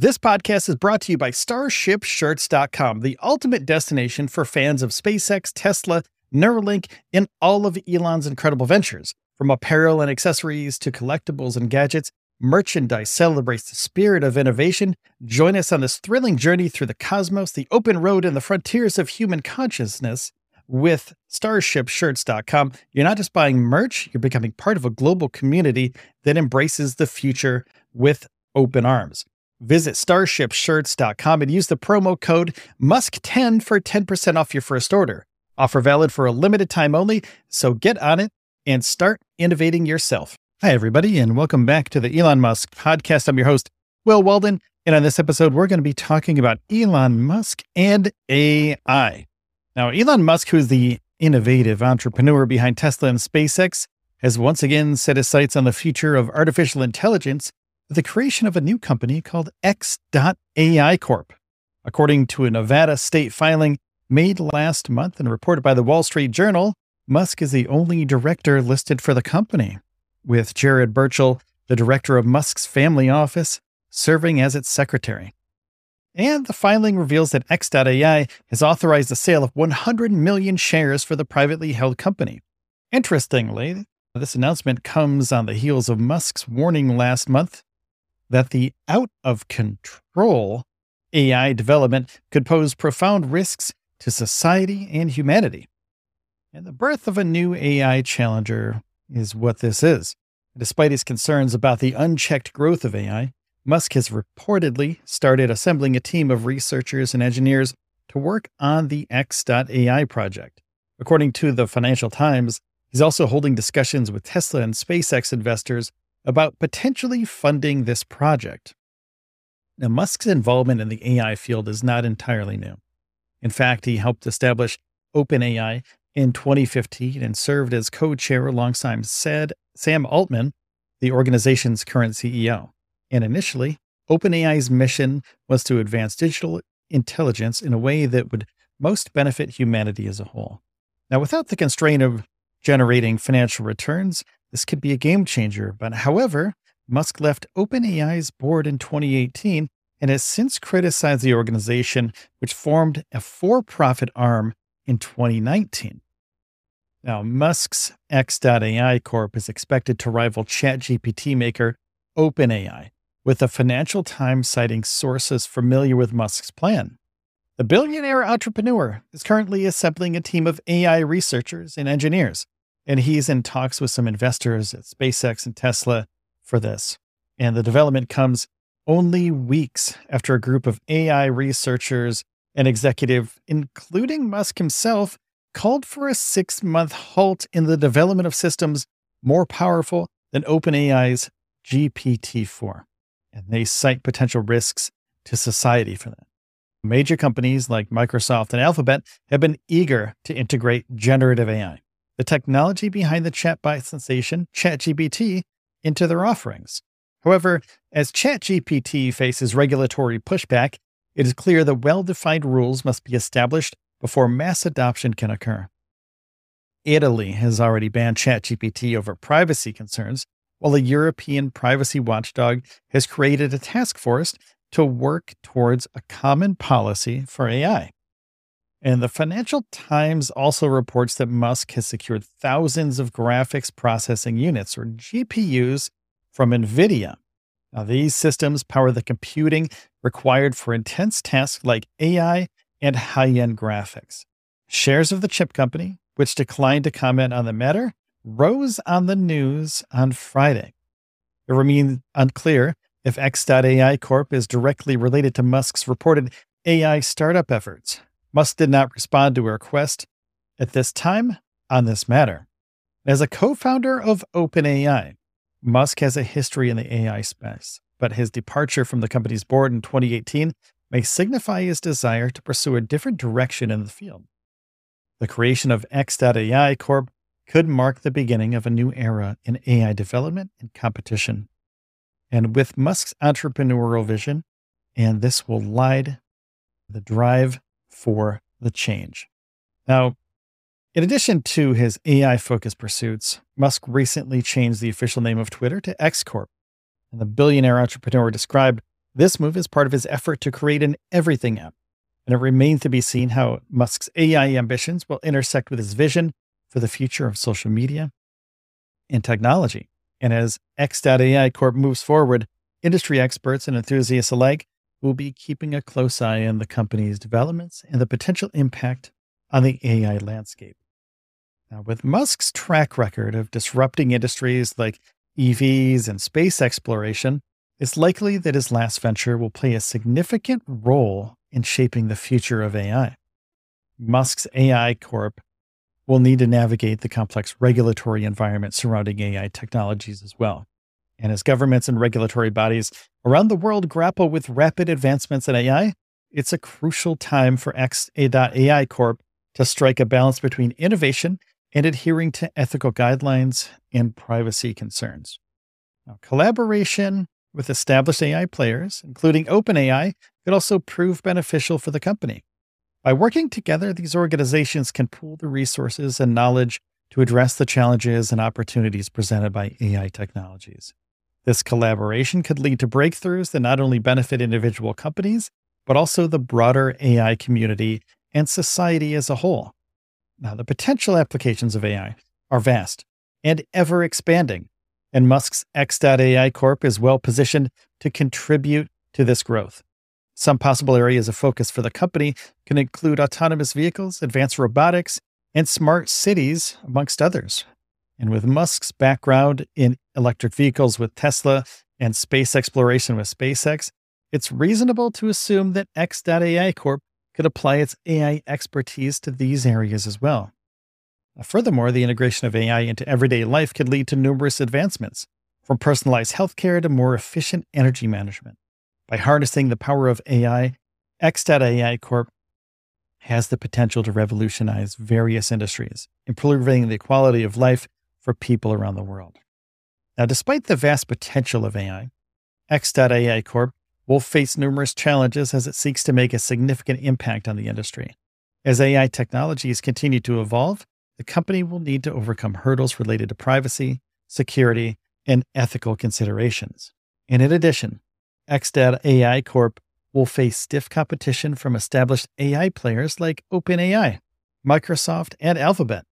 This podcast is brought to you by StarshipShirts.com, the ultimate destination for fans of SpaceX, Tesla, Neuralink, and all of Elon's incredible ventures. From apparel and accessories to collectibles and gadgets, merchandise celebrates the spirit of innovation. Join us on this thrilling journey through the cosmos, the open road, and the frontiers of human consciousness with StarshipShirts.com. You're not just buying merch, you're becoming part of a global community that embraces the future with open arms. Visit starshipshirts.com and use the promo code MUSK10 for 10% off your first order. Offer valid for a limited time only, so get on it and start innovating yourself. Hi, everybody, and welcome back to the Elon Musk podcast. I'm your host, Will Walden, and on this episode, we're going to be talking about Elon Musk and AI. Now, Elon Musk, who's the innovative entrepreneur behind Tesla and SpaceX, has once again set his sights on the future of artificial intelligence the creation of a new company called X.AI Corp. According to a Nevada state filing made last month and reported by the Wall Street Journal, Musk is the only director listed for the company, with Jared Birchall, the director of Musk's family office, serving as its secretary. And the filing reveals that X.AI has authorized the sale of 100 million shares for the privately held company. Interestingly, this announcement comes on the heels of Musk's warning last month that the out of control AI development could pose profound risks to society and humanity. And the birth of a new AI challenger is what this is. Despite his concerns about the unchecked growth of AI, Musk has reportedly started assembling a team of researchers and engineers to work on the X.AI project. According to the Financial Times, he's also holding discussions with Tesla and SpaceX investors about potentially funding this project. Now, Musk's involvement in the AI field is not entirely new. In fact, he helped establish OpenAI in 2015 and served as co chair alongside Sam Altman, the organization's current CEO. And initially, OpenAI's mission was to advance digital intelligence in a way that would most benefit humanity as a whole. Now, without the constraint of generating financial returns, this could be a game changer. But however, Musk left OpenAI's board in 2018 and has since criticized the organization, which formed a for profit arm in 2019. Now, Musk's X.AI Corp is expected to rival ChatGPT maker OpenAI, with the Financial Times citing sources familiar with Musk's plan. The billionaire entrepreneur is currently assembling a team of AI researchers and engineers and he's in talks with some investors at SpaceX and Tesla for this. And the development comes only weeks after a group of AI researchers and executive, including Musk himself, called for a six month halt in the development of systems more powerful than OpenAI's GPT 4. And they cite potential risks to society for that. Major companies like Microsoft and Alphabet have been eager to integrate generative AI the technology behind the chatbot sensation, ChatGPT, into their offerings. However, as ChatGPT faces regulatory pushback, it is clear that well defined rules must be established before mass adoption can occur. Italy has already banned ChatGPT over privacy concerns, while a European privacy watchdog has created a task force to work towards a common policy for AI. And the Financial Times also reports that Musk has secured thousands of graphics processing units, or GPUs, from NVIDIA. Now, these systems power the computing required for intense tasks like AI and high end graphics. Shares of the chip company, which declined to comment on the matter, rose on the news on Friday. It remains unclear if X.AI Corp is directly related to Musk's reported AI startup efforts. Musk did not respond to a request at this time on this matter. As a co founder of OpenAI, Musk has a history in the AI space, but his departure from the company's board in 2018 may signify his desire to pursue a different direction in the field. The creation of X.AI Corp could mark the beginning of a new era in AI development and competition. And with Musk's entrepreneurial vision, and this will light the drive for the change. Now, in addition to his AI focused pursuits, Musk recently changed the official name of Twitter to X Corp. And the billionaire entrepreneur described this move as part of his effort to create an everything app. And it remains to be seen how Musk's AI ambitions will intersect with his vision for the future of social media and technology. And as X.AI Corp moves forward, industry experts and enthusiasts alike will be keeping a close eye on the company's developments and the potential impact on the AI landscape. Now, with Musk's track record of disrupting industries like EVs and space exploration, it's likely that his last venture will play a significant role in shaping the future of AI. Musk's AI Corp will need to navigate the complex regulatory environment surrounding AI technologies as well. And as governments and regulatory bodies around the world grapple with rapid advancements in AI, it's a crucial time for X.AI Corp to strike a balance between innovation and adhering to ethical guidelines and privacy concerns. Now, collaboration with established AI players, including OpenAI, could also prove beneficial for the company. By working together, these organizations can pool the resources and knowledge to address the challenges and opportunities presented by AI technologies. This collaboration could lead to breakthroughs that not only benefit individual companies, but also the broader AI community and society as a whole. Now, the potential applications of AI are vast and ever expanding, and Musk's X.AI Corp is well positioned to contribute to this growth. Some possible areas of focus for the company can include autonomous vehicles, advanced robotics, and smart cities, amongst others. And with Musk's background in electric vehicles with Tesla and space exploration with SpaceX, it's reasonable to assume that X.AI Corp could apply its AI expertise to these areas as well. Furthermore, the integration of AI into everyday life could lead to numerous advancements, from personalized healthcare to more efficient energy management. By harnessing the power of AI, X.AI Corp has the potential to revolutionize various industries, improving the quality of life for people around the world. Now, despite the vast potential of AI, X.AI Corp will face numerous challenges as it seeks to make a significant impact on the industry. As AI technologies continue to evolve, the company will need to overcome hurdles related to privacy, security, and ethical considerations. And in addition, X.AI Corp will face stiff competition from established AI players like OpenAI, Microsoft, and Alphabet.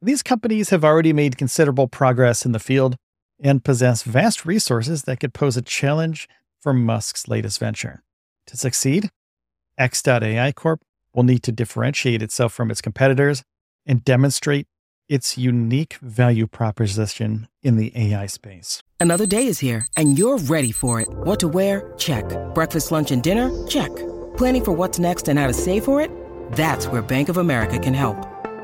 These companies have already made considerable progress in the field and possess vast resources that could pose a challenge for Musk's latest venture. To succeed, X.AI Corp will need to differentiate itself from its competitors and demonstrate its unique value proposition in the AI space. Another day is here and you're ready for it. What to wear? Check. Breakfast, lunch, and dinner? Check. Planning for what's next and how to save for it? That's where Bank of America can help.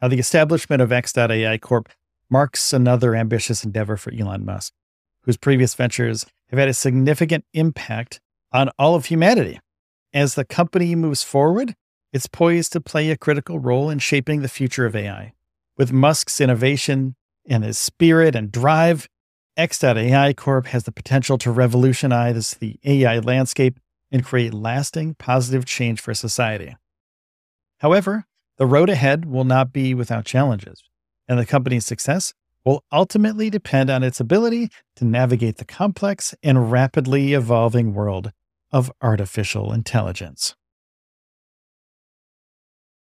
Now, the establishment of X.AI Corp marks another ambitious endeavor for Elon Musk, whose previous ventures have had a significant impact on all of humanity. As the company moves forward, it's poised to play a critical role in shaping the future of AI. With Musk's innovation and his spirit and drive, X.AI Corp has the potential to revolutionize the AI landscape and create lasting positive change for society. However, the road ahead will not be without challenges, and the company's success will ultimately depend on its ability to navigate the complex and rapidly evolving world of artificial intelligence.